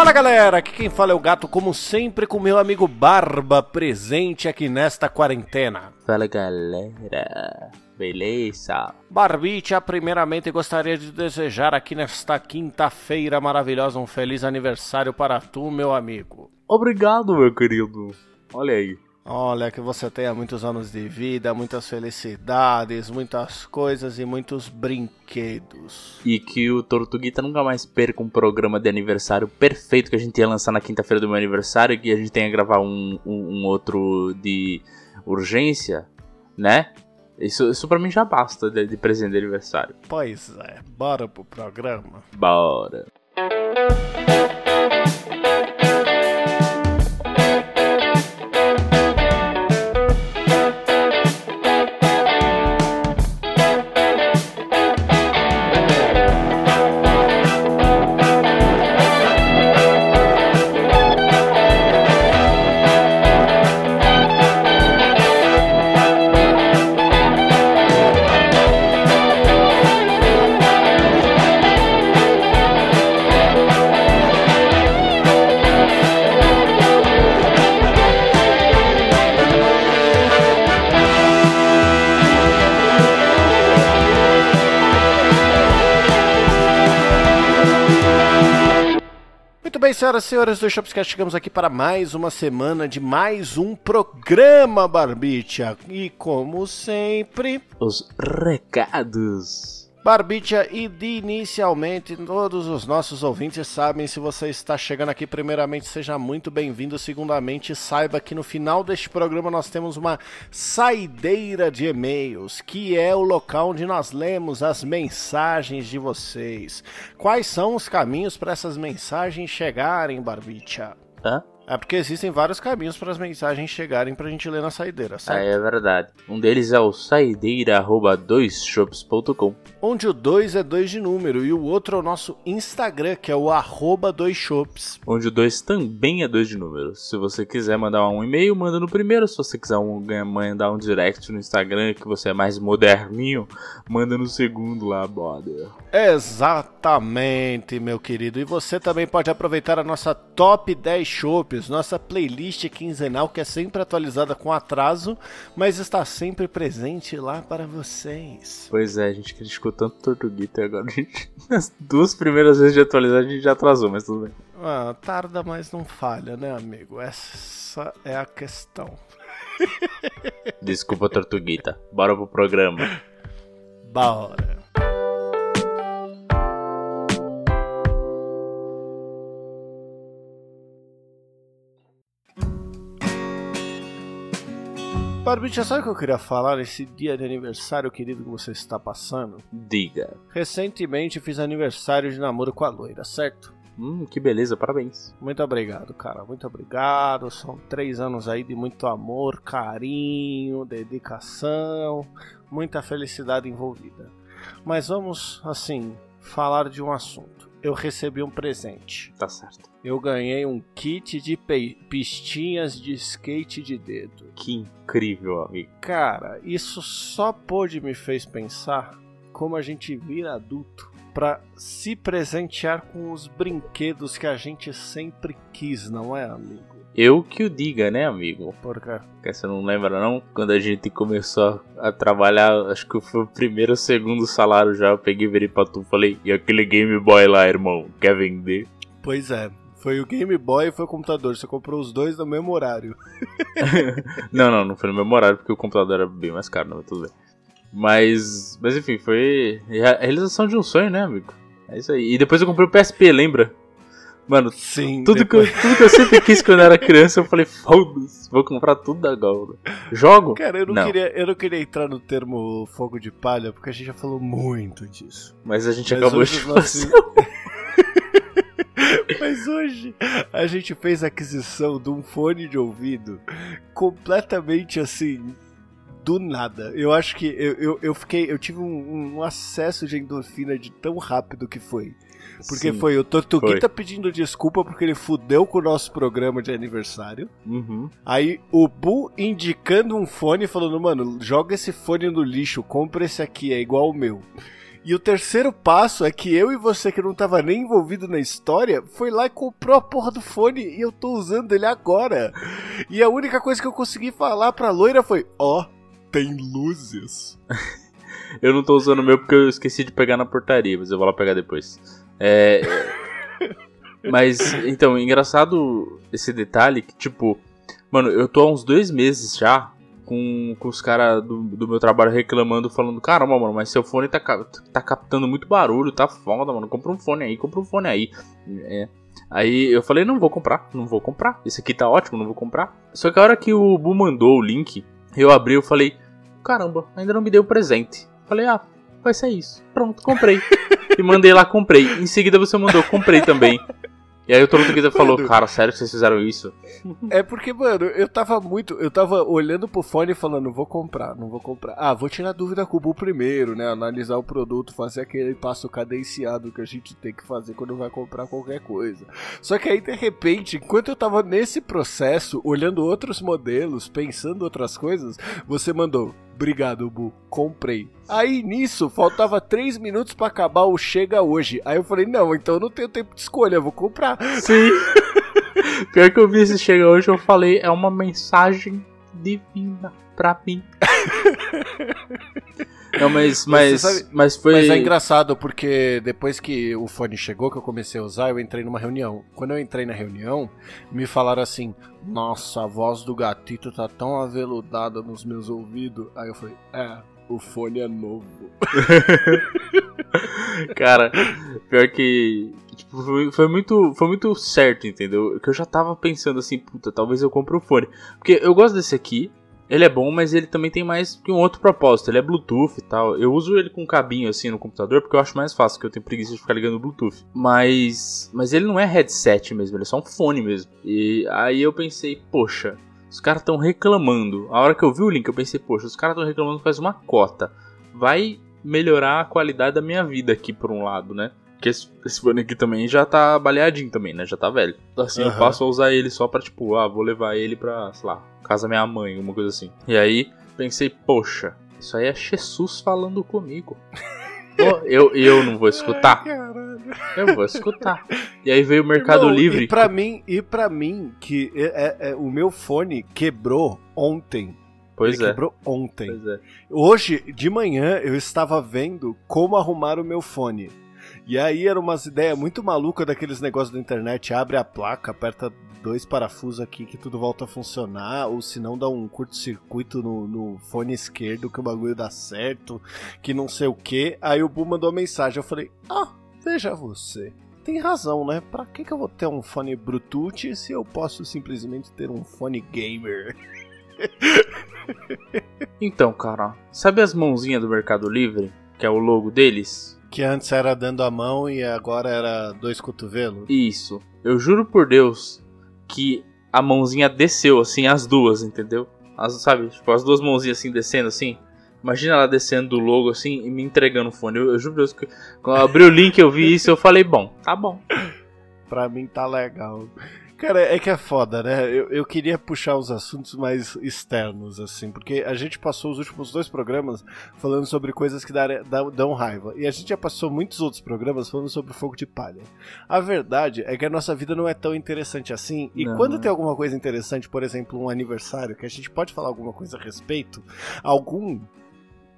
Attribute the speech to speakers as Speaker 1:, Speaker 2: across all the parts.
Speaker 1: Fala galera, aqui quem fala é o gato, como sempre, com meu amigo Barba presente aqui nesta quarentena.
Speaker 2: Fala galera, beleza?
Speaker 1: Barbicha, primeiramente gostaria de desejar aqui nesta quinta-feira maravilhosa um feliz aniversário para tu, meu amigo.
Speaker 2: Obrigado, meu querido. Olha aí.
Speaker 1: Olha, que você tenha muitos anos de vida, muitas felicidades, muitas coisas e muitos brinquedos.
Speaker 2: E que o Tortuguita nunca mais perca um programa de aniversário perfeito que a gente ia lançar na quinta-feira do meu aniversário e que a gente tenha que gravar um, um, um outro de urgência, né? Isso, isso pra mim já basta de, de presente de aniversário.
Speaker 1: Pois é, bora pro programa.
Speaker 2: Bora.
Speaker 1: Senhoras e senhores do Shopscast, chegamos aqui para mais uma semana de mais um programa Barbicha. E como sempre,
Speaker 2: Os recados.
Speaker 1: Barbicha e inicialmente todos os nossos ouvintes sabem se você está chegando aqui primeiramente seja muito bem-vindo. Segundamente saiba que no final deste programa nós temos uma saideira de e-mails que é o local onde nós lemos as mensagens de vocês. Quais são os caminhos para essas mensagens chegarem Barbicha?
Speaker 2: Hã?
Speaker 1: É porque existem vários caminhos para as mensagens chegarem pra gente ler na saideira
Speaker 2: Ah,
Speaker 1: certo?
Speaker 2: é verdade. Um deles é o saideira.doisshops.com.
Speaker 1: onde o 2 é 2 de número e o outro é o nosso Instagram, que é o arroba 2shops.
Speaker 2: Onde o 2 também é 2 de número. Se você quiser mandar um e-mail, manda no primeiro. Se você quiser um, mandar um direct no Instagram, que você é mais moderninho, manda no segundo lá, brother.
Speaker 1: Exatamente, meu querido. E você também pode aproveitar a nossa Top 10 Shops, nossa playlist quinzenal que é sempre atualizada com atraso, mas está sempre presente lá para vocês.
Speaker 2: Pois é, a gente criticou tanto Tortuguita agora gente. As duas primeiras vezes de atualizar a gente já atrasou, mas tudo bem.
Speaker 1: Ah, tarda, mas não falha, né, amigo? Essa é a questão.
Speaker 2: Desculpa, Tortuguita. Bora pro programa.
Speaker 1: Bora. Barbicha, sabe o que eu queria falar nesse dia de aniversário querido que você está passando?
Speaker 2: Diga.
Speaker 1: Recentemente fiz aniversário de namoro com a loira, certo?
Speaker 2: Hum, que beleza, parabéns.
Speaker 1: Muito obrigado, cara. Muito obrigado. São três anos aí de muito amor, carinho, dedicação, muita felicidade envolvida. Mas vamos, assim, falar de um assunto. Eu recebi um presente.
Speaker 2: Tá certo.
Speaker 1: Eu ganhei um kit de pistinhas de skate de dedo.
Speaker 2: Que incrível, amigo.
Speaker 1: Cara, isso só pôde me fez pensar como a gente vira adulto pra se presentear com os brinquedos que a gente sempre quis, não é, amigo?
Speaker 2: Eu que o diga, né, amigo?
Speaker 1: Porque
Speaker 2: Porque você não lembra, não? Quando a gente começou a trabalhar, acho que foi o primeiro ou segundo salário já. Eu peguei, virei pra tu e falei: E aquele Game Boy lá, irmão? Quer vender?
Speaker 1: Pois é, foi o Game Boy e foi o computador. Você comprou os dois no mesmo horário.
Speaker 2: Não, não, não foi no mesmo horário porque o computador era bem mais caro, não, mas tudo bem. Mas, mas enfim, foi a realização de um sonho, né, amigo? É isso aí. E depois eu comprei o PSP, lembra? Mano,
Speaker 1: Sim.
Speaker 2: tudo que, eu, tudo que eu sempre quis quando eu era criança, eu falei, foda-se, vou comprar tudo agora. Jogo?
Speaker 1: Cara, eu não,
Speaker 2: Não.
Speaker 1: Queria, eu não queria entrar no termo fogo de palha, porque a gente já falou muito disso.
Speaker 2: Mas a gente
Speaker 1: Mas
Speaker 2: acabou de
Speaker 1: nossos- Mas hoje a gente fez a aquisição de um fone de ouvido completamente assim. Do nada. Eu acho que eu, eu, eu fiquei. Eu tive um, um acesso de endorfina de tão rápido que foi. Porque
Speaker 2: Sim.
Speaker 1: foi o Tortuguita pedindo desculpa porque ele fudeu com o nosso programa de aniversário.
Speaker 2: Uhum.
Speaker 1: Aí o Bu indicando um fone falando, mano, joga esse fone no lixo, compra esse aqui, é igual o meu. E o terceiro passo é que eu e você, que não tava nem envolvido na história, foi lá e comprou a porra do fone e eu tô usando ele agora. E a única coisa que eu consegui falar pra loira foi: Ó, oh, tem luzes.
Speaker 2: eu não tô usando o meu porque eu esqueci de pegar na portaria, mas eu vou lá pegar depois. É. mas, então, engraçado esse detalhe que, tipo, mano, eu tô há uns dois meses já com, com os caras do, do, meu trabalho reclamando, falando: Caramba, mano, mas seu fone tá, tá captando muito barulho, tá foda, mano. Compra um fone aí, compra um fone aí. É. Aí eu falei: Não vou comprar, não vou comprar. Esse aqui tá ótimo, não vou comprar. Só que a hora que o Bu mandou o link, eu abri eu falei: Caramba, ainda não me deu presente. Falei: Ah, vai ser isso. Pronto, comprei. e mandei lá, comprei. Em seguida você mandou, comprei também. E aí o Guida falou, cara, sério que vocês fizeram isso?
Speaker 1: É porque, mano, eu tava muito. Eu tava olhando pro fone e falando, vou comprar, não vou comprar. Ah, vou tirar dúvida com o Bu primeiro, né? Analisar o produto, fazer aquele passo cadenciado que a gente tem que fazer quando vai comprar qualquer coisa. Só que aí, de repente, enquanto eu tava nesse processo, olhando outros modelos, pensando outras coisas, você mandou, Obrigado, Bu. Comprei. Aí nisso, faltava 3 minutos para acabar o Chega Hoje. Aí eu falei, não, então eu não tenho tempo de escolha, eu vou comprar.
Speaker 2: Sim. Pior que eu vi esse Chega Hoje, eu falei, é uma mensagem divina pra mim. Não, mas, mas, sabe, mas foi.
Speaker 1: Mas é engraçado porque depois que o fone chegou, que eu comecei a usar, eu entrei numa reunião. Quando eu entrei na reunião, me falaram assim: Nossa, a voz do gatito tá tão aveludada nos meus ouvidos. Aí eu falei: É, o fone é novo.
Speaker 2: Cara, pior que. Tipo, foi, foi, muito, foi muito certo, entendeu? Que eu já tava pensando assim, puta, talvez eu compre o fone. Porque eu gosto desse aqui, ele é bom, mas ele também tem mais que um outro propósito. Ele é Bluetooth e tal. Eu uso ele com um cabinho assim no computador porque eu acho mais fácil, porque eu tenho preguiça de ficar ligando o Bluetooth. Mas, mas ele não é headset mesmo, ele é só um fone mesmo. E aí eu pensei, poxa, os caras estão reclamando. A hora que eu vi o link, eu pensei, poxa, os caras estão reclamando faz uma cota. Vai melhorar a qualidade da minha vida aqui por um lado, né? Porque esse, esse fone aqui também já tá baleadinho também, né? Já tá velho. Assim, uhum. eu passo a usar ele só pra, tipo, ah, vou levar ele pra, sei lá, casa minha mãe, uma coisa assim. E aí, pensei, poxa, isso aí é Jesus falando comigo. eu, eu não vou escutar. Eu vou escutar. E aí veio o Mercado não, Livre.
Speaker 1: E pra mim, e para mim que é, é, é, o meu fone quebrou ontem.
Speaker 2: Pois
Speaker 1: Ele
Speaker 2: é.
Speaker 1: quebrou ontem.
Speaker 2: É.
Speaker 1: Hoje, de manhã, eu estava vendo como arrumar o meu fone. E aí eram umas ideias muito malucas daqueles negócios da internet. Abre a placa, aperta dois parafusos aqui que tudo volta a funcionar, ou se não dá um curto-circuito no, no, fone esquerdo que o bagulho dá certo, que não sei o que. Aí o Bu mandou mensagem, eu falei, ah, veja você. Tem razão, né? Pra que, que eu vou ter um fone Bluetooth se eu posso simplesmente ter um fone gamer?
Speaker 2: então, cara, sabe as mãozinhas do Mercado Livre? Que é o logo deles?
Speaker 1: Que antes era dando a mão e agora era dois cotovelos?
Speaker 2: Isso. Eu juro por Deus que a mãozinha desceu, assim, as duas, entendeu? As, sabe? Tipo, as duas mãozinhas assim descendo assim. Imagina ela descendo do logo assim e me entregando o fone. Eu, eu juro por Deus que quando eu abri o link eu vi isso eu falei, bom, tá bom.
Speaker 1: pra mim tá legal. Cara, é que é foda, né? Eu, eu queria puxar os assuntos mais externos, assim, porque a gente passou os últimos dois programas falando sobre coisas que dão, dão, raiva. E a gente já passou muitos outros programas falando sobre fogo de palha. A verdade é que a nossa vida não é tão interessante assim. E não. quando tem alguma coisa interessante, por exemplo, um aniversário, que a gente pode falar alguma coisa a respeito, algum.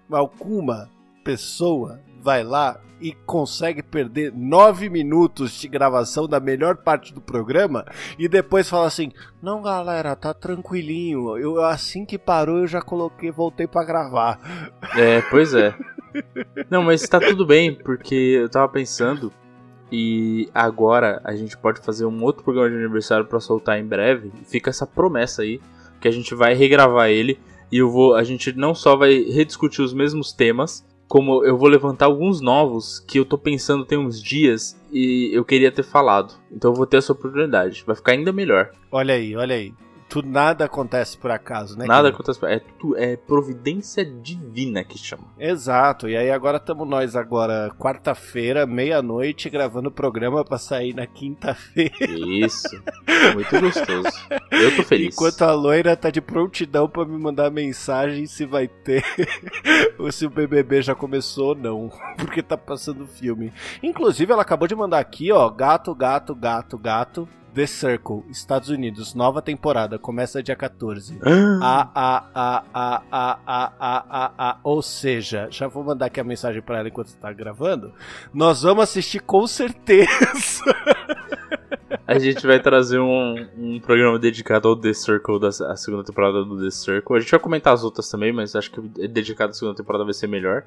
Speaker 1: alguma pessoa vai lá e consegue perder nove minutos de gravação da melhor parte do programa e depois fala assim: Não, galera, tá tranquilinho. Eu assim que parou eu já coloquei, voltei para gravar.
Speaker 2: É, pois é. Não, mas tá tudo bem, porque eu tava pensando e agora a gente pode fazer um outro programa de aniversário para soltar em breve. Fica essa promessa aí que a gente vai regravar ele e eu vou, a gente não só vai rediscutir os mesmos temas, como eu vou levantar alguns novos que eu tô pensando tem uns dias e eu queria ter falado. Então eu vou ter essa oportunidade. Vai ficar ainda melhor.
Speaker 1: Olha aí, olha aí. Tu nada acontece por acaso, né?
Speaker 2: Nada acontece. É, tu- é providência divina que chama.
Speaker 1: Exato, e aí agora estamos nós agora, quarta-feira, meia-noite, gravando o programa pra sair na quinta-feira.
Speaker 2: Isso. Muito gostoso. Eu tô feliz.
Speaker 1: Enquanto a loira tá de prontidão pra me mandar mensagem se vai ter ou se o BBB já começou ou não, porque tá passando filme. Inclusive, ela acabou de mandar aqui, ó, gato, gato, gato, gato. The Circle, Estados Unidos, nova temporada, começa dia 14.
Speaker 2: Ah,
Speaker 1: A, a, a, a, a, a, a, a, a, ou seja, já vou mandar aqui a mensagem pra ela enquanto você tá gravando. Nós vamos assistir com certeza.
Speaker 2: a gente vai trazer um, um programa dedicado ao The Circle, da a segunda temporada do The Circle. A gente vai comentar as outras também, mas acho que dedicado à segunda temporada vai ser melhor.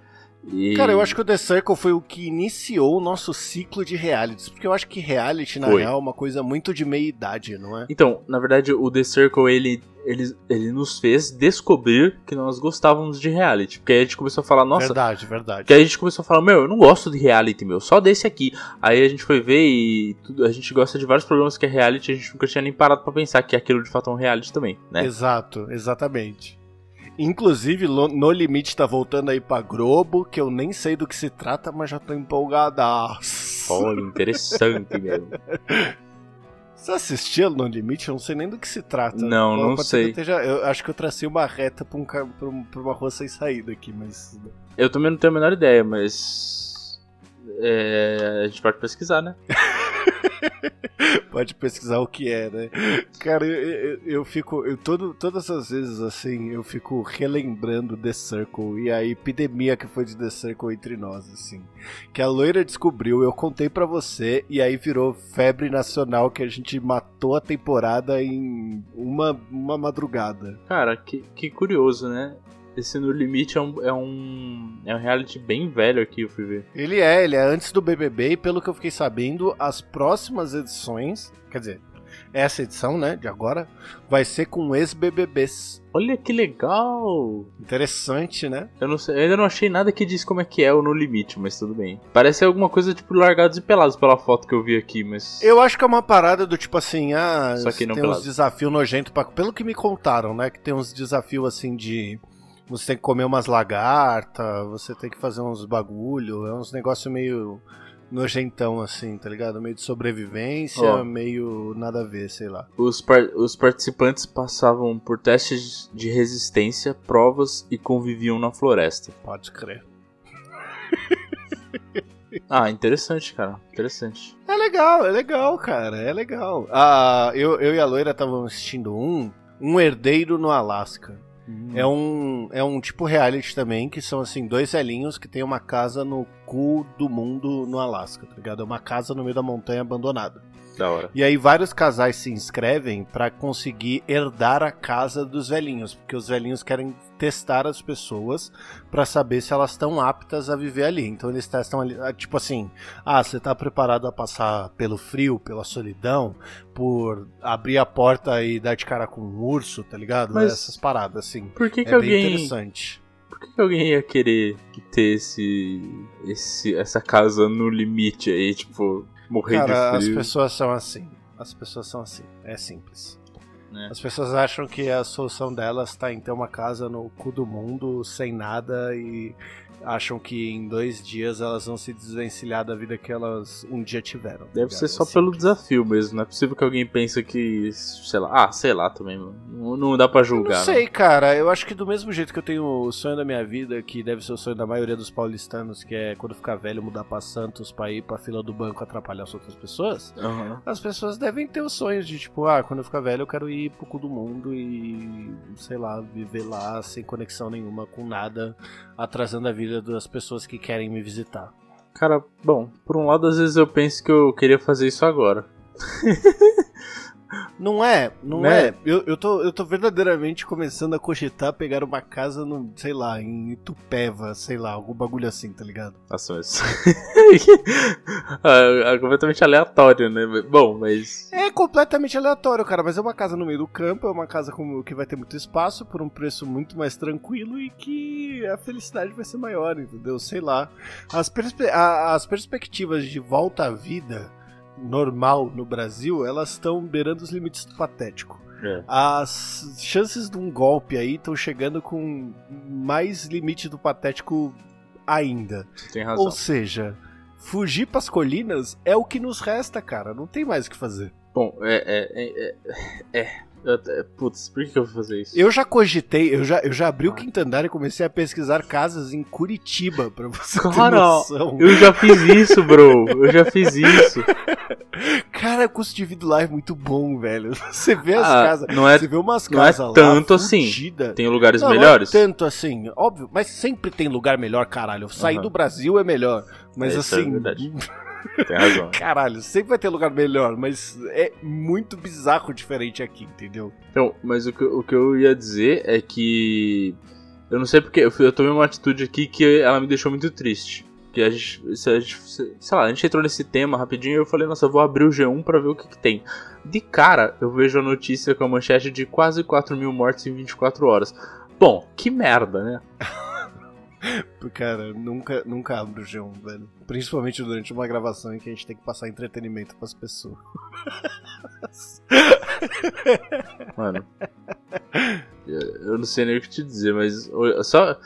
Speaker 2: E...
Speaker 1: Cara, eu acho que o The Circle foi o que iniciou o nosso ciclo de realities, porque eu acho que reality, na
Speaker 2: Foi.
Speaker 1: real, é uma coisa muito de meia-idade, não é?
Speaker 2: Então, na verdade, o The Circle, ele, ele, ele nos fez descobrir que nós gostávamos de reality. Porque aí a gente começou a falar, nossa,
Speaker 1: verdade, verdade.
Speaker 2: Que aí a gente começou a falar, meu, eu não gosto de reality, meu, só desse aqui. Aí a gente foi ver e tudo- a gente gosta de vários programas que é reality, a gente nunca tinha nem parado pra pensar que aquilo de fato é um reality também, né?
Speaker 1: Exato, exatamente. Inclusive, No Limite tá voltando aí pra Globo, que eu nem sei do que se trata, mas já tô empolgadaço.
Speaker 2: Olha, interessante mesmo.
Speaker 1: Você assistiu No Limite? Eu não sei nem do que se trata.
Speaker 2: Não, não
Speaker 1: que
Speaker 2: sei.
Speaker 1: Eu, esteja- eu acho que eu tracei uma reta pra, um, pra, um- pra uma rua sem saída aqui, mas.
Speaker 2: Eu também não tenho a menor ideia, mas. É, a gente pode pesquisar, né?
Speaker 1: Pode pesquisar o que é, né? Cara, eu, eu, eu fico. Eu, todo, todas as vezes assim, eu fico relembrando The Circle e a epidemia que foi de The Circle entre nós, assim. Que a loira descobriu, eu contei pra você, e aí virou febre nacional que a gente matou a temporada em uma, uma madrugada.
Speaker 2: Cara, que, que curioso, né? Esse No Limite é um, é um. É um reality bem velho aqui, eu fui ver.
Speaker 1: Ele é, ele é antes do BBB e pelo que eu fiquei sabendo, as próximas edições, quer dizer, essa edição, né, de agora, vai ser com ex-BBBs.
Speaker 2: Olha que legal!
Speaker 1: Interessante, né?
Speaker 2: Eu não sei, eu ainda não achei nada que diz como é que é o No Limite, mas tudo bem. Parece alguma coisa tipo Largados e Pelados pela foto que eu vi aqui, mas.
Speaker 1: Eu acho que é uma parada do tipo assim, ah,
Speaker 2: Só que não
Speaker 1: tem
Speaker 2: pelado.
Speaker 1: uns desafios nojentos, pra... pelo que me contaram, né, que tem uns desafios assim de você tem que comer umas lagartas, você tem que fazer uns bagulho, é uns negócio meio nojentão assim, tá ligado? Meio de sobrevivência,
Speaker 2: Ó.
Speaker 1: meio nada a ver, sei lá.
Speaker 2: Os, par- os participantes passavam por testes de resistência, provas e conviviam na floresta.
Speaker 1: Pode crer.
Speaker 2: Ah, interessante, cara. Interessante.
Speaker 1: É legal, é legal, cara, é legal. Ah, eu, eu e a loira estavam assistindo um, um herdeiro no Alasca. É um, é um tipo reality também, que são assim, dois velhinhos que tem uma casa no cu do mundo no Alasca, tá ligado? É uma casa no meio da montanha abandonada.
Speaker 2: Da hora.
Speaker 1: E aí vários casais se inscrevem pra conseguir herdar a casa dos velhinhos, porque os velhinhos querem testar as pessoas pra saber se elas estão aptas a viver ali. Então eles testam ali, ah, tipo assim, ah, você tá preparado a passar pelo frio, pela solidão, por abrir a porta e dar de cara com um urso, tá ligado?
Speaker 2: Mas-
Speaker 1: Essas paradas assim.
Speaker 2: Por que, que
Speaker 1: É bem
Speaker 2: alguém.
Speaker 1: interessante.
Speaker 2: Por que, alguém ia querer ter esse, esse. essa casa no limite aí, tipo, morrer
Speaker 1: Cara,
Speaker 2: de
Speaker 1: as
Speaker 2: frio?
Speaker 1: pessoas são assim. As pessoas são assim. É simples.
Speaker 2: né?
Speaker 1: As pessoas acham que a solução delas está em ter uma casa no cu do mundo, sem nada, e acham que em dois dias elas vão se desvencilhar da vida que elas um dia tiveram. tá
Speaker 2: Deve
Speaker 1: ligado?
Speaker 2: ser
Speaker 1: É
Speaker 2: só pelo
Speaker 1: simples.
Speaker 2: desafio mesmo. Não é possível que alguém pense que. Sei lá. Ah, sei lá também, mano. Não, não dá pra julgar.
Speaker 1: Não
Speaker 2: né?
Speaker 1: sei, cara. Eu acho que do mesmo jeito que eu tenho o sonho da minha vida, que deve ser o sonho da maioria dos paulistanos, que é quando ficar velho mudar pra Santos pra ir pra fila do banco atrapalhar as outras pessoas.
Speaker 2: Aham.
Speaker 1: As pessoas devem ter os sonhos de tipo, ah, quando eu ficar velho eu quero ir pro cu do mundo e, sei lá, viver lá sem conexão nenhuma com nada, atrasando a vida das pessoas que querem me visitar.
Speaker 2: Cara, bom, por um lado, às vezes eu penso que eu queria fazer isso agora.
Speaker 1: Não é, não
Speaker 2: Né?
Speaker 1: é. Eu, eu, tô, eu tô verdadeiramente começando a cogitar pegar uma casa no, sei lá, em Itupeva, sei lá, algum bagulho assim, tá ligado?
Speaker 2: Nossa, mas. Ah, é completamente aleatório, né? Bom, mas.
Speaker 1: É completamente aleatório, cara, mas é uma casa no meio do campo, é uma casa com, que vai ter muito espaço por um preço muito mais tranquilo e que a felicidade vai ser maior, entendeu? Sei lá. As, perspe- as perspectivas de volta à vida normal no Brasil, elas estão beirando os limites do patético. É. As chances de um golpe aí estão chegando com mais limite do patético ainda.
Speaker 2: Tem razão.
Speaker 1: Ou seja, fugir pras colinas é o que nos resta, cara. Não tem mais o que fazer.
Speaker 2: Bom, é. é, é, é. Putz, por que eu vou fazer isso?
Speaker 1: Eu já cogitei, eu já, eu já abri ah. o quinto e comecei a pesquisar casas em Curitiba pra você Cara, ter noção.
Speaker 2: eu já fiz isso, bro. Eu já fiz isso.
Speaker 1: Cara, o custo de vida lá é muito bom, velho. Você vê as ah, casas,
Speaker 2: não é,
Speaker 1: você vê umas
Speaker 2: casas
Speaker 1: não
Speaker 2: é tanto lá, assim. Tem lugares
Speaker 1: não,
Speaker 2: melhores?
Speaker 1: Não é tanto assim, óbvio, mas sempre tem lugar melhor, caralho. Sair uhum. do Brasil é melhor, mas é, assim... É verdade.
Speaker 2: Tem razão.
Speaker 1: Caralho, sempre vai ter lugar melhor, mas é muito bizarro diferente aqui, entendeu?
Speaker 2: Então, mas o que, o que eu ia dizer é que. Eu não sei porque. Eu, eu tomei uma atitude aqui que ela me deixou muito triste. Que a gente, a gente. Sei lá, a gente entrou nesse tema rapidinho e eu falei, nossa, eu vou abrir o G1 pra ver o que, que tem. De cara, eu vejo a notícia com a manchete de quase 4 mil mortes em 24 horas. Bom, que merda, né?
Speaker 1: Cara, nunca, nunca abro o G1, velho. Principalmente durante uma gravação em que a gente tem que passar entretenimento pras pessoas.
Speaker 2: Mano. Eu não sei nem o que te dizer, mas. Só.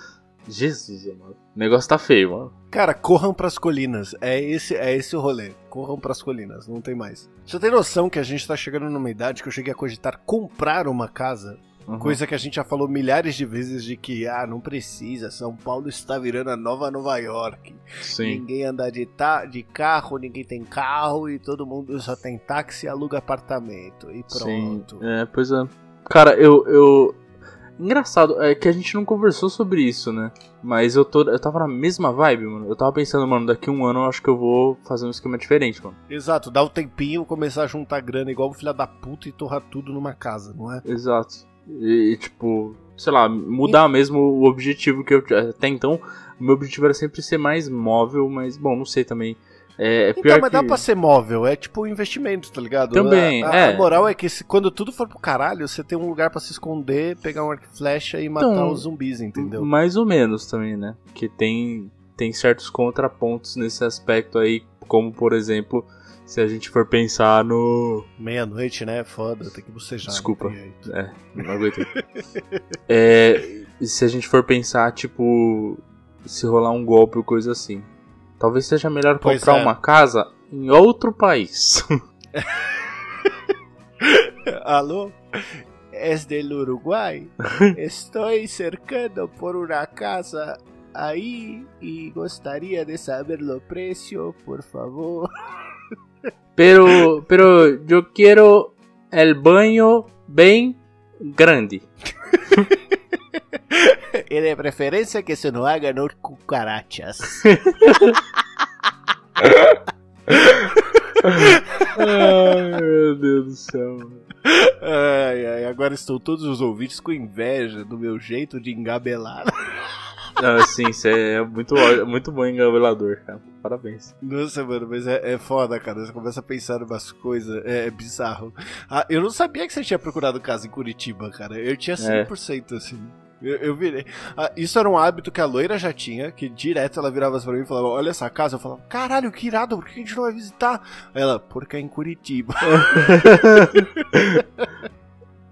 Speaker 2: Jesus, mano. O negócio tá feio, mano.
Speaker 1: Cara, corram pras colinas. É esse, é esse o rolê. Corram pras colinas, não tem mais. Você tem noção que a gente tá chegando numa idade que eu cheguei a cogitar comprar uma casa Uhum. Coisa que a gente já falou milhares de vezes de que, ah, não precisa, São Paulo está virando a nova Nova York.
Speaker 2: Sim.
Speaker 1: Ninguém anda de, ta de carro, ninguém tem carro e todo mundo só tem táxi e aluga apartamento. E pronto.
Speaker 2: Sim. É, pois é. Cara, eu, eu. Engraçado, é que a gente não conversou sobre isso, né? Mas eu, tô, eu tava na mesma vibe, mano. Eu tava pensando, mano, daqui um ano eu acho que eu vou fazer um esquema diferente, mano.
Speaker 1: Exato, dá um tempinho, começar a juntar grana igual um filho da puta e torrar tudo numa casa, não é?
Speaker 2: Exato. E, tipo, sei lá, mudar e... mesmo o objetivo que eu. Até então, o meu objetivo era sempre ser mais móvel, mas, bom, não sei também. É, é
Speaker 1: então, mas que... dá pra ser móvel, é tipo investimento, tá ligado?
Speaker 2: Também,
Speaker 1: a, a,
Speaker 2: é.
Speaker 1: A moral é que se, quando tudo for pro caralho, você tem um lugar para se esconder, pegar um arco e flecha e matar então, os zumbis, entendeu?
Speaker 2: Mais ou menos também, né? Que tem, tem certos contrapontos nesse aspecto aí, como por exemplo se a gente for pensar no.
Speaker 1: Meia-noite, né? Foda, tem que bocejar.
Speaker 2: Desculpa. É, não aguentei. é, se a gente for pensar, tipo. Se rolar um golpe ou coisa assim. Talvez seja melhor pois comprar é. uma casa em outro país.
Speaker 1: Alô? Es del Uruguai. Estou cercando por uma casa aí e gostaria de saber o preço, por favor.
Speaker 2: Pero, pero yo quiero el baño bien grande.
Speaker 1: y de preferencia que se nos hagan no cucarachas.
Speaker 2: ai, meu Deus do céu.
Speaker 1: Ai, ai, agora estão todos os ouvintes com inveja do meu jeito de engabelar.
Speaker 2: Não, sim, você é muito, muito bom engabelador, cara. Parabéns.
Speaker 1: Nossa, mano, mas é, é foda, cara. Você começa a pensar em umas coisas, é, é, bizarro. Ah, eu não sabia que você tinha procurado casa em Curitiba, cara. Eu tinha 100%, é. assim. Eu, eu virei. Ah, isso era um hábito que a loira já tinha, que direto ela virava pra mim e falava: Olha essa casa. Eu falava: Caralho, que irado, por que a gente não vai visitar? Aí ela, porque é em Curitiba.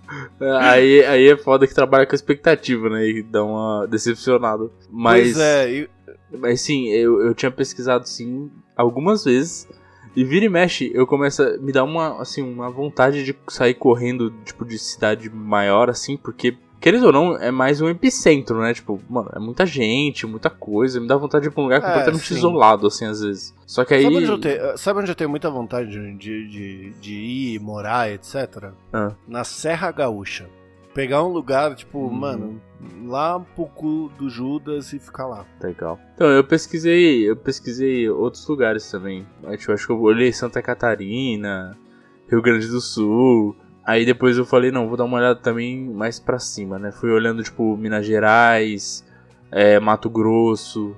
Speaker 2: aí, aí é foda que trabalha com expectativa, né? E dá uma decepcionada. Mas. Pois é, eu... Mas sim, eu, eu tinha pesquisado sim algumas vezes. E vira e mexe, eu começo a me dar uma, assim, uma vontade de sair correndo, tipo, de cidade maior, assim, porque Querendo ou não, é mais um epicentro, né? Tipo, mano, é muita gente, muita coisa. Me dá vontade de ir pra um lugar é, completamente isolado, assim, às vezes. Só que aí.
Speaker 1: Sabe onde eu tenho, sabe onde eu tenho muita vontade de, de, de ir, morar, etc?
Speaker 2: Ah.
Speaker 1: Na Serra Gaúcha. Pegar um lugar, tipo, hum. mano, lá um pouco do Judas e ficar lá.
Speaker 2: Legal. Então, eu pesquisei, eu pesquisei outros lugares também. Eu acho que eu olhei Santa Catarina, Rio Grande do Sul. Aí depois eu falei, não, vou dar uma olhada também mais pra cima, né? Fui olhando, tipo, Minas Gerais, é, Mato Grosso.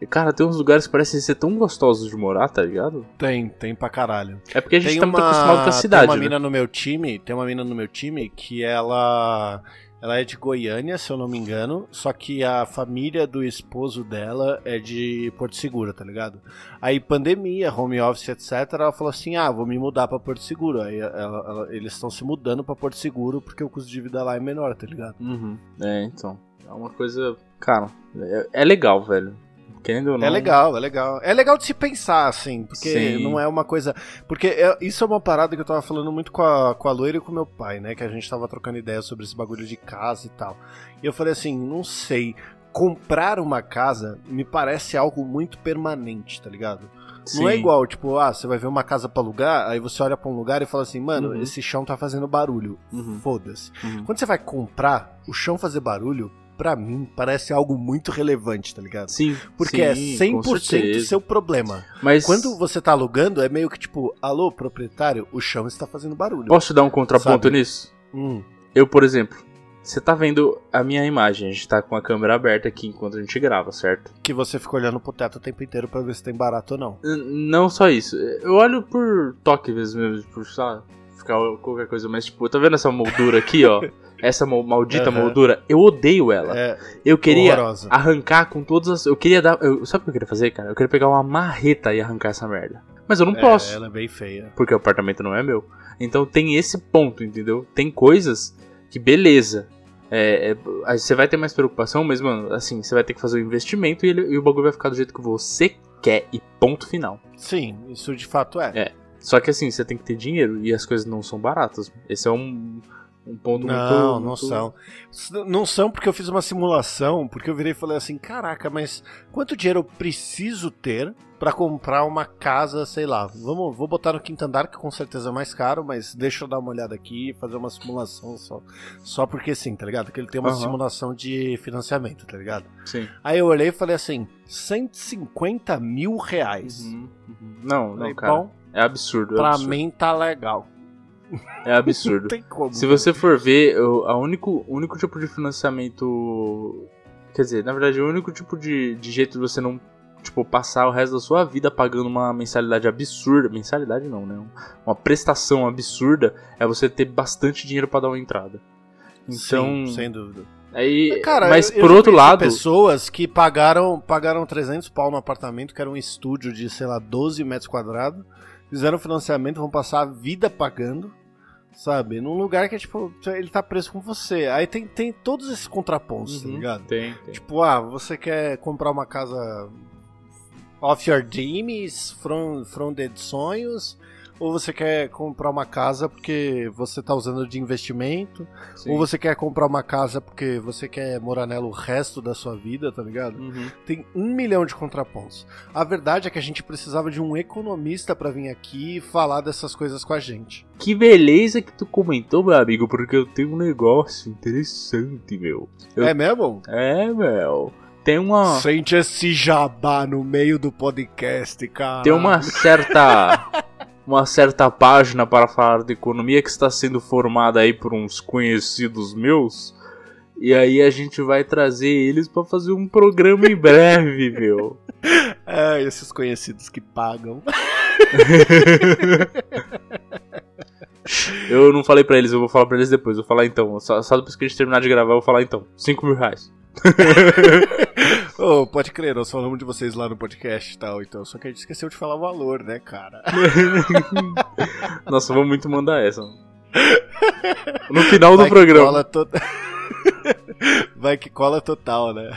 Speaker 2: E, cara, tem uns lugares que parecem ser tão gostosos de morar, tá ligado?
Speaker 1: Tem, tem pra caralho.
Speaker 2: É porque a gente tem tá uma, muito acostumado com a cidade.
Speaker 1: Tem uma
Speaker 2: né?
Speaker 1: mina no meu time, tem uma mina no meu time que ela Ela é de Goiânia, se eu não me engano, só que a família do esposo dela é de Porto Seguro, tá ligado? Aí, pandemia, home office, etc., ela falou assim: ah, vou me mudar pra Porto Seguro. Aí ela- ela- eles estão se mudando pra Porto Seguro porque o custo de vida lá é menor, tá ligado?
Speaker 2: Uhum. É, então. É uma coisa. Cara, é, é legal, velho. Querendo ou não.
Speaker 1: É legal, é legal. É legal de se pensar, assim, porque
Speaker 2: Sim.
Speaker 1: não é uma coisa. Porque é- isso é uma parada que eu tava falando muito com a, com a loira e com meu pai, né? Que a gente tava trocando ideia sobre esse bagulho de casa e tal. E eu falei assim, não sei. Comprar uma casa me parece algo muito permanente, tá ligado? Não é
Speaker 2: Sim.
Speaker 1: igual, tipo, ah, você vai ver uma casa pra alugar, aí você olha pra um lugar e fala assim, mano,
Speaker 2: Uhum.
Speaker 1: esse chão tá fazendo barulho.
Speaker 2: Uhum.
Speaker 1: Foda-se.
Speaker 2: Uhum.
Speaker 1: Quando você vai comprar, o chão fazer barulho, pra mim, parece algo muito relevante, tá ligado?
Speaker 2: Sim.
Speaker 1: Porque
Speaker 2: sim,
Speaker 1: é 100%
Speaker 2: com certeza.
Speaker 1: seu problema.
Speaker 2: Mas.
Speaker 1: Quando você tá alugando, é meio que tipo, alô, proprietário, o chão está fazendo barulho.
Speaker 2: Posso dar um contraponto
Speaker 1: Sabe?
Speaker 2: nisso?
Speaker 1: Hum,
Speaker 2: Eu, por exemplo, você tá vendo a minha imagem, a gente tá com a câmera aberta aqui enquanto a gente grava, certo?
Speaker 1: que você fica olhando pro teto o tempo inteiro pra ver se tem barato ou não.
Speaker 2: N- Não só isso, eu olho por toque às vezes mesmo, por, sei lá, ficar qualquer coisa, mas tipo, tá vendo essa moldura aqui, ó? Essa maldita
Speaker 1: Aham.
Speaker 2: moldura, eu odeio ela.
Speaker 1: É
Speaker 2: eu queria
Speaker 1: horrorosa.
Speaker 2: arrancar com todas as. Eu queria dar. Eu, sabe o que eu queria fazer, cara? Eu queria pegar uma marreta e arrancar essa merda. Mas eu não
Speaker 1: É,
Speaker 2: posso.
Speaker 1: ela é bem feia.
Speaker 2: porque o apartamento não é meu. Então tem esse ponto, entendeu? Tem coisas que, beleza. É, é, você vai ter mais preocupação, mas, mano, assim, você vai ter que fazer o investimento e, ele- e o bagulho vai ficar do jeito que você quer e ponto final.
Speaker 1: Sim, isso de fato é.
Speaker 2: É. Só que assim, você tem que ter dinheiro e as coisas não são baratas. Esse é um, um ponto muito.
Speaker 1: Não, não
Speaker 2: muito-
Speaker 1: são. Não são porque eu fiz uma simulação, porque eu virei e falei assim, caraca, mas quanto dinheiro eu preciso ter pra comprar uma casa, sei lá, vamos, vou botar no quinto andar, que com certeza é mais caro, mas deixa eu dar uma olhada aqui e fazer uma simulação só. Só porque sim, tá ligado? Que ele tem uma
Speaker 2: Aham.
Speaker 1: simulação de financiamento, tá ligado?
Speaker 2: Sim.
Speaker 1: Aí eu olhei e falei assim, 150 mil reais.
Speaker 2: Uhum, uhum. Não, não,
Speaker 1: Falei,
Speaker 2: cara.
Speaker 1: bom,
Speaker 2: É absurdo. É
Speaker 1: pra
Speaker 2: absurdo.
Speaker 1: mim tá legal.
Speaker 2: É absurdo.
Speaker 1: Não tem como.
Speaker 2: Se você for ver, o a único, único tipo de financiamento. Quer dizer, na verdade, o único tipo de, de jeito de você não tipo, passar o resto da sua vida pagando uma mensalidade absurda. Mensalidade não, né? Uma prestação absurda é você ter bastante dinheiro pra dar uma entrada. Então.
Speaker 1: Sim, sem dúvida.
Speaker 2: Aí,
Speaker 1: Cara,
Speaker 2: mas
Speaker 1: eu- eu
Speaker 2: por
Speaker 1: já
Speaker 2: outro lado.
Speaker 1: pessoas que pagaram, pagaram 300 pau no apartamento, que era um estúdio de, sei lá, 12 metros quadrados, fizeram financiamento, vão passar a vida pagando, sabe? Num lugar que é tipo, ele tá preso com você. Aí tem, tem todos esses contrapontos, tá
Speaker 2: Uhum,
Speaker 1: ligado?
Speaker 2: Tem, tem.
Speaker 1: Tipo, ah, você quer comprar uma casa off your dreams, from, from the sonhos, ou você quer comprar uma casa porque você tá usando de investimento,
Speaker 2: Sim.
Speaker 1: ou você quer comprar uma casa porque você quer morar nela o resto da sua vida, tá ligado?
Speaker 2: Uhum.
Speaker 1: Tem um milhão de contrapontos. A verdade é que a gente precisava de um economista pra vir aqui e falar dessas coisas com a gente.
Speaker 2: Que beleza que tu comentou, meu amigo, porque eu tenho um negócio interessante, meu. Eu-
Speaker 1: É mesmo?
Speaker 2: É, meu. Tem uma.
Speaker 1: Sente esse jabá no meio do podcast, cara.
Speaker 2: Tem uma certa. Uma certa página para falar de economia que está sendo formada aí por uns conhecidos meus. E aí a gente vai trazer eles para fazer um programa em breve, meu.
Speaker 1: É, esses conhecidos que pagam.
Speaker 2: Eu não falei pra eles, eu vou falar pra eles depois. Eu vou falar então. Só, só depois que a gente terminar de gravar, eu vou falar então. 5 mil reais.
Speaker 1: Ô, pode crer, nós falamos de vocês lá no podcast e tal, então. Só que a gente esqueceu de falar o valor, né, cara?
Speaker 2: Nossa, vamos muito mandar essa. No final do
Speaker 1: Vai que
Speaker 2: programa.
Speaker 1: to- Vai que cola total, né?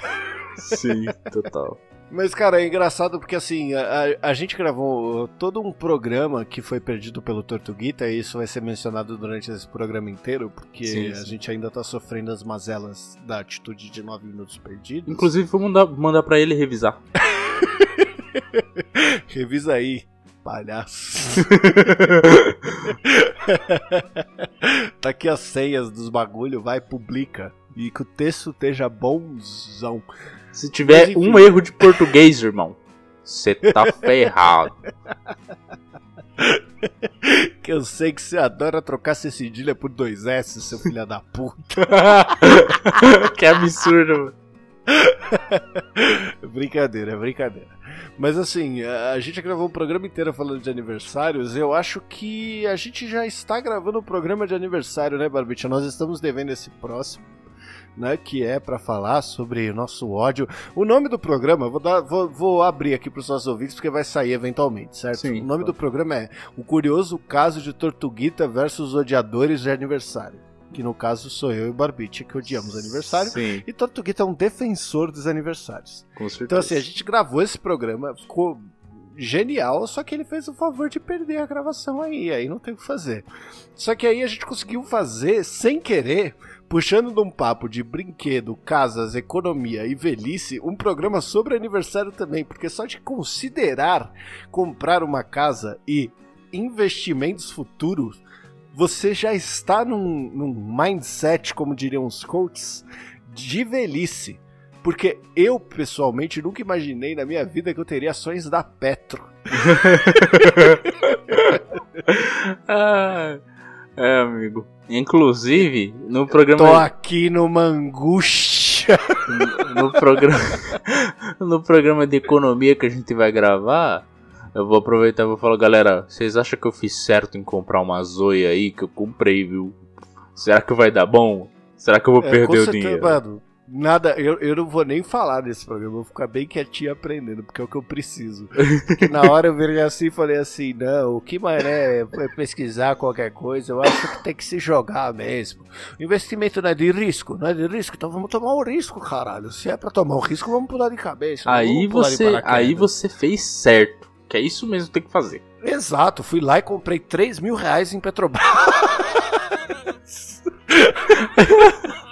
Speaker 2: Sim, total.
Speaker 1: Mas, cara, é engraçado porque, assim, a, a- a gente gravou todo um programa que foi perdido pelo Tortuguita, e isso vai ser mencionado durante esse programa inteiro, porque
Speaker 2: Sim,
Speaker 1: a
Speaker 2: sim.
Speaker 1: gente ainda tá sofrendo as mazelas da atitude de 9 minutos perdidos.
Speaker 2: Inclusive, vou mandar, mandar pra ele revisar.
Speaker 1: Revisa aí, palhaço. tá aqui as senhas dos bagulho, vai, publica. E que o texto esteja bonzão.
Speaker 2: Se tiver um erro de português, irmão, você tá ferrado.
Speaker 1: Que eu sei que você adora trocar C cedilha por dois S, seu filho da puta.
Speaker 2: que absurdo,
Speaker 1: brincadeira, brincadeira. Mas assim, a gente gravou um programa inteiro falando de aniversários. Eu acho que a gente já está gravando o programa de aniversário, né, Barbicha? Nós estamos devendo esse próximo. Né, que é para falar sobre o nosso ódio. O nome do programa, vou, dar, vou, vou abrir aqui para os nossos ouvintes porque vai sair eventualmente, certo?
Speaker 2: Sim,
Speaker 1: o nome do programa é O Curioso Caso de Tortuguita versus Odiadores de Aniversário. Que no caso sou eu e o Barbite que odiamos aniversário.
Speaker 2: Sim,
Speaker 1: E Tortuguita é um defensor dos aniversários.
Speaker 2: com certeza.
Speaker 1: Então, assim, a gente gravou esse programa, ficou genial, só que ele fez o favor de perder a gravação aí, aí não tem o que fazer. Só que aí a gente conseguiu fazer, sem querer, puxando de um papo de brinquedo, casas, economia e velhice, um programa sobre aniversário também, porque só de considerar comprar uma casa e investimentos futuros, você já está num, num mindset, como diriam os coaches, de velhice. Porque eu, pessoalmente, nunca imaginei na minha vida que eu teria ações da Petro.
Speaker 2: Ah. Inclusive, no
Speaker 1: Tô
Speaker 2: programa.
Speaker 1: aqui numa angústia.
Speaker 2: No programa. no programa de economia que a gente vai gravar. Eu vou aproveitar e vou falar, galera, vocês acham que eu fiz certo em comprar uma Zoe aí que eu comprei, viu? Será que vai dar bom? Será que eu vou
Speaker 1: É,
Speaker 2: perder o dinheiro?
Speaker 1: Mano, nada, eu, eu não vou nem falar nesse programa, eu vou ficar bem quietinho aprendendo, porque é o que eu preciso. Porque na hora eu virei assim e falei assim, não, o que mais é pesquisar qualquer coisa, eu acho que tem que se jogar mesmo. O investimento não é de risco, não é de risco, então vamos tomar o risco, caralho. Se é pra tomar o risco, vamos pular de cabeça.
Speaker 2: Aí você, aí você fez certo. Que é isso mesmo que tem que fazer.
Speaker 1: Exato, fui lá e comprei 3 mil reais em Petrobras.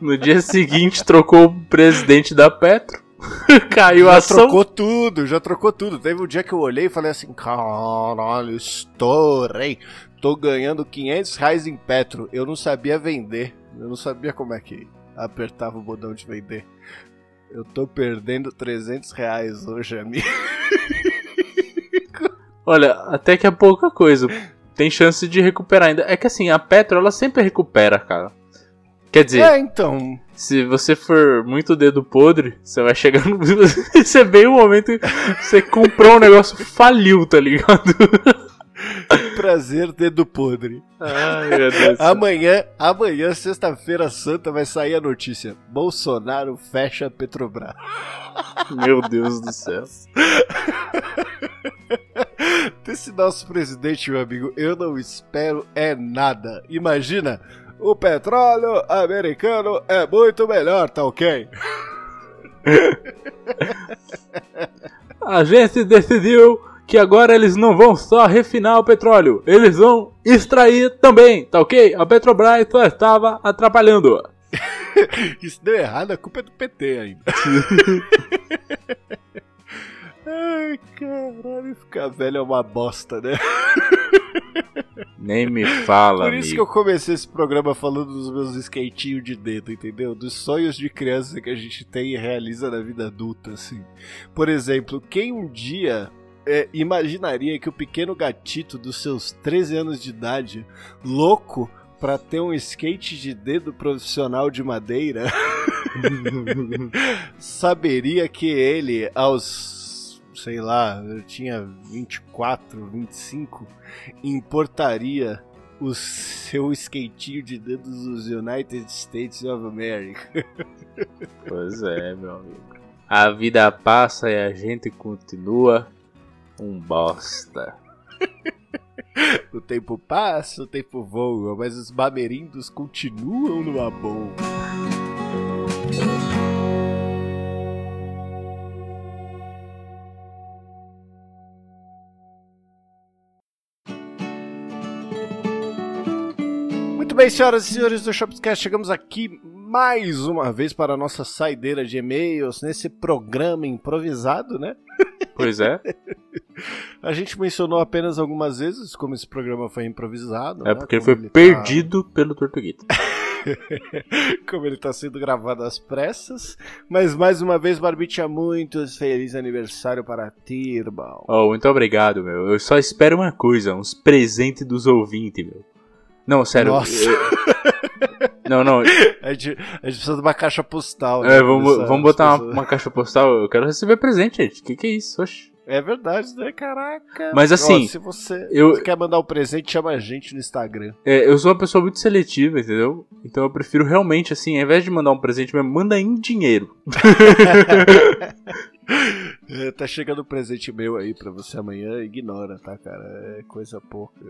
Speaker 2: No dia seguinte, trocou o presidente da Petro. Caiu a
Speaker 1: já
Speaker 2: ação.
Speaker 1: trocou tudo, já trocou tudo. Teve um dia que eu olhei e falei assim: caralho, estourei. Tô ganhando 500 reais em Petro. Eu não sabia vender. Eu não sabia como é que apertava o botão de vender. Eu tô perdendo 300 reais hoje, amigo.
Speaker 2: Olha, até que é pouca coisa. Tem chance de recuperar ainda. É que assim, a Petro, ela sempre recupera, cara. Quer dizer,
Speaker 1: É, então.
Speaker 2: se você for muito dedo podre, você vai chegar no. Você é bem o momento que você comprou um negócio, faliu, tá ligado?
Speaker 1: Prazer, dedo podre.
Speaker 2: Ai, meu Deus.
Speaker 1: Amanhã, amanhã, sexta-feira santa, vai sair a notícia: Bolsonaro fecha Petrobras.
Speaker 2: Meu Deus do céu.
Speaker 1: Desse nosso presidente, meu amigo, eu não espero é nada. Imagina, o petróleo americano é muito melhor, tá ok?
Speaker 2: A gente decidiu que agora eles não vão só refinar o petróleo, eles vão extrair também, tá ok? A Petrobras só estava atrapalhando.
Speaker 1: Isso deu errado, a culpa é do PT ainda. Ai, caralho, ficar velho é uma bosta, né?
Speaker 2: Nem me fala,
Speaker 1: Por isso que
Speaker 2: amigo.
Speaker 1: eu comecei esse programa falando dos meus skatinhos de dedo, entendeu? Dos sonhos de criança que a gente tem e realiza na vida adulta, assim. Por exemplo, quem um dia é, imaginaria que o pequeno gatito dos seus 13 anos de idade, louco pra ter um skate de dedo profissional de madeira, saberia que ele, aos, sei lá, eu tinha 24, 25, importaria o seu skatinho de dedo dos United States of America.
Speaker 2: Pois é, meu amigo. A vida passa e a gente continua um bosta.
Speaker 1: O tempo passa, o tempo voa, mas os bamerindos continuam numa boa. Bem, senhoras e senhores do Shopscast, chegamos aqui mais uma vez para a nossa saideira de e-mails nesse programa improvisado, né?
Speaker 2: Pois é.
Speaker 1: A gente mencionou apenas algumas vezes como esse programa foi improvisado.
Speaker 2: É
Speaker 1: né?
Speaker 2: porque ele
Speaker 1: Como
Speaker 2: foi
Speaker 1: tá-
Speaker 2: perdido pelo Tortuguita.
Speaker 1: como ele tá sendo gravado às pressas. Mas mais uma vez, Barbicha, muito feliz aniversário para ti, irmão.
Speaker 2: Oh, muito obrigado, meu. Eu só espero uma coisa, uns presentes dos ouvintes, meu. Não, sério.
Speaker 1: Nossa.
Speaker 2: eu- Não, não.
Speaker 1: A gente, a gente precisa de uma caixa postal. né,
Speaker 2: É, vamos, vamos botar uma, uma caixa postal. Eu quero receber presente, gente. Que que é isso? Oxi.
Speaker 1: É verdade, né? Caraca.
Speaker 2: Mas assim,
Speaker 1: Ó, se você,
Speaker 2: eu-
Speaker 1: quer mandar um presente, chama a gente no Instagram.
Speaker 2: É, eu sou uma pessoa muito seletiva, entendeu? Então eu prefiro realmente, assim, ao invés de mandar um presente manda em dinheiro.
Speaker 1: É, tá chegando um presente meu aí pra você amanhã, ignora, tá, cara? É coisa pouca.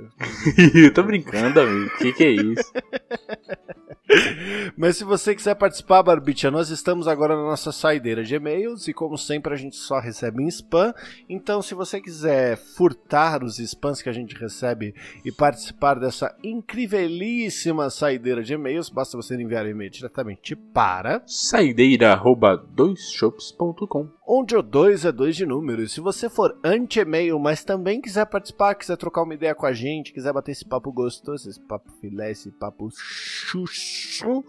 Speaker 2: eu tô brincando, amigo. O que, que é isso?
Speaker 1: Mas se você quiser participar, Barbicha, nós estamos agora na nossa saideira de e-mails e como sempre a gente só recebe em spam. Então se você quiser furtar os spams que a gente recebe e participar dessa incrivelíssima saideira de e-mails, basta você enviar e-mail diretamente para
Speaker 2: Saideira arroba doisshops.com
Speaker 1: onde o 2 é 2 de número. E se você for anti-e-mail, mas também quiser participar, quiser trocar uma ideia com a gente, quiser bater esse papo gostoso, esse papo filé, esse papo chuchu,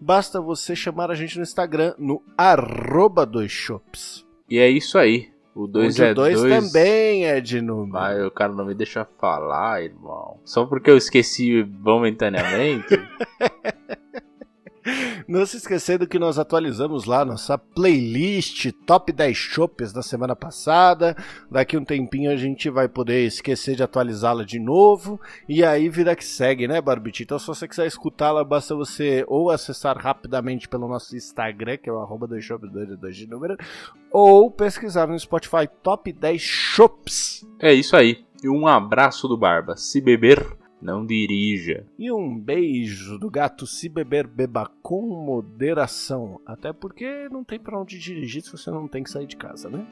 Speaker 1: basta você chamar a gente no Instagram, no arroba 2shops.
Speaker 2: E é isso aí. O 2
Speaker 1: Onde
Speaker 2: é
Speaker 1: o 2
Speaker 2: 2.
Speaker 1: também é de número.
Speaker 2: Vai, o cara não me deixa falar, irmão. Só porque eu esqueci momentaneamente.
Speaker 1: Não se esquecendo que nós atualizamos lá nossa playlist Top 10 Shoppers da semana passada. Daqui um tempinho a gente vai poder esquecer de atualizá-la de novo. E aí vira que segue, né, Barbite? Então se você quiser escutá-la, basta você ou acessar rapidamente pelo nosso Instagram, que é o arroba 2shop2 de número, ou pesquisar no Spotify Top 10 Shops.
Speaker 2: é isso aí. E um abraço do Barba. Se beber, não dirija.
Speaker 1: E um beijo do gato se beber, beba com moderação. Até porque não tem pra onde dirigir se você não tem que sair de casa, né?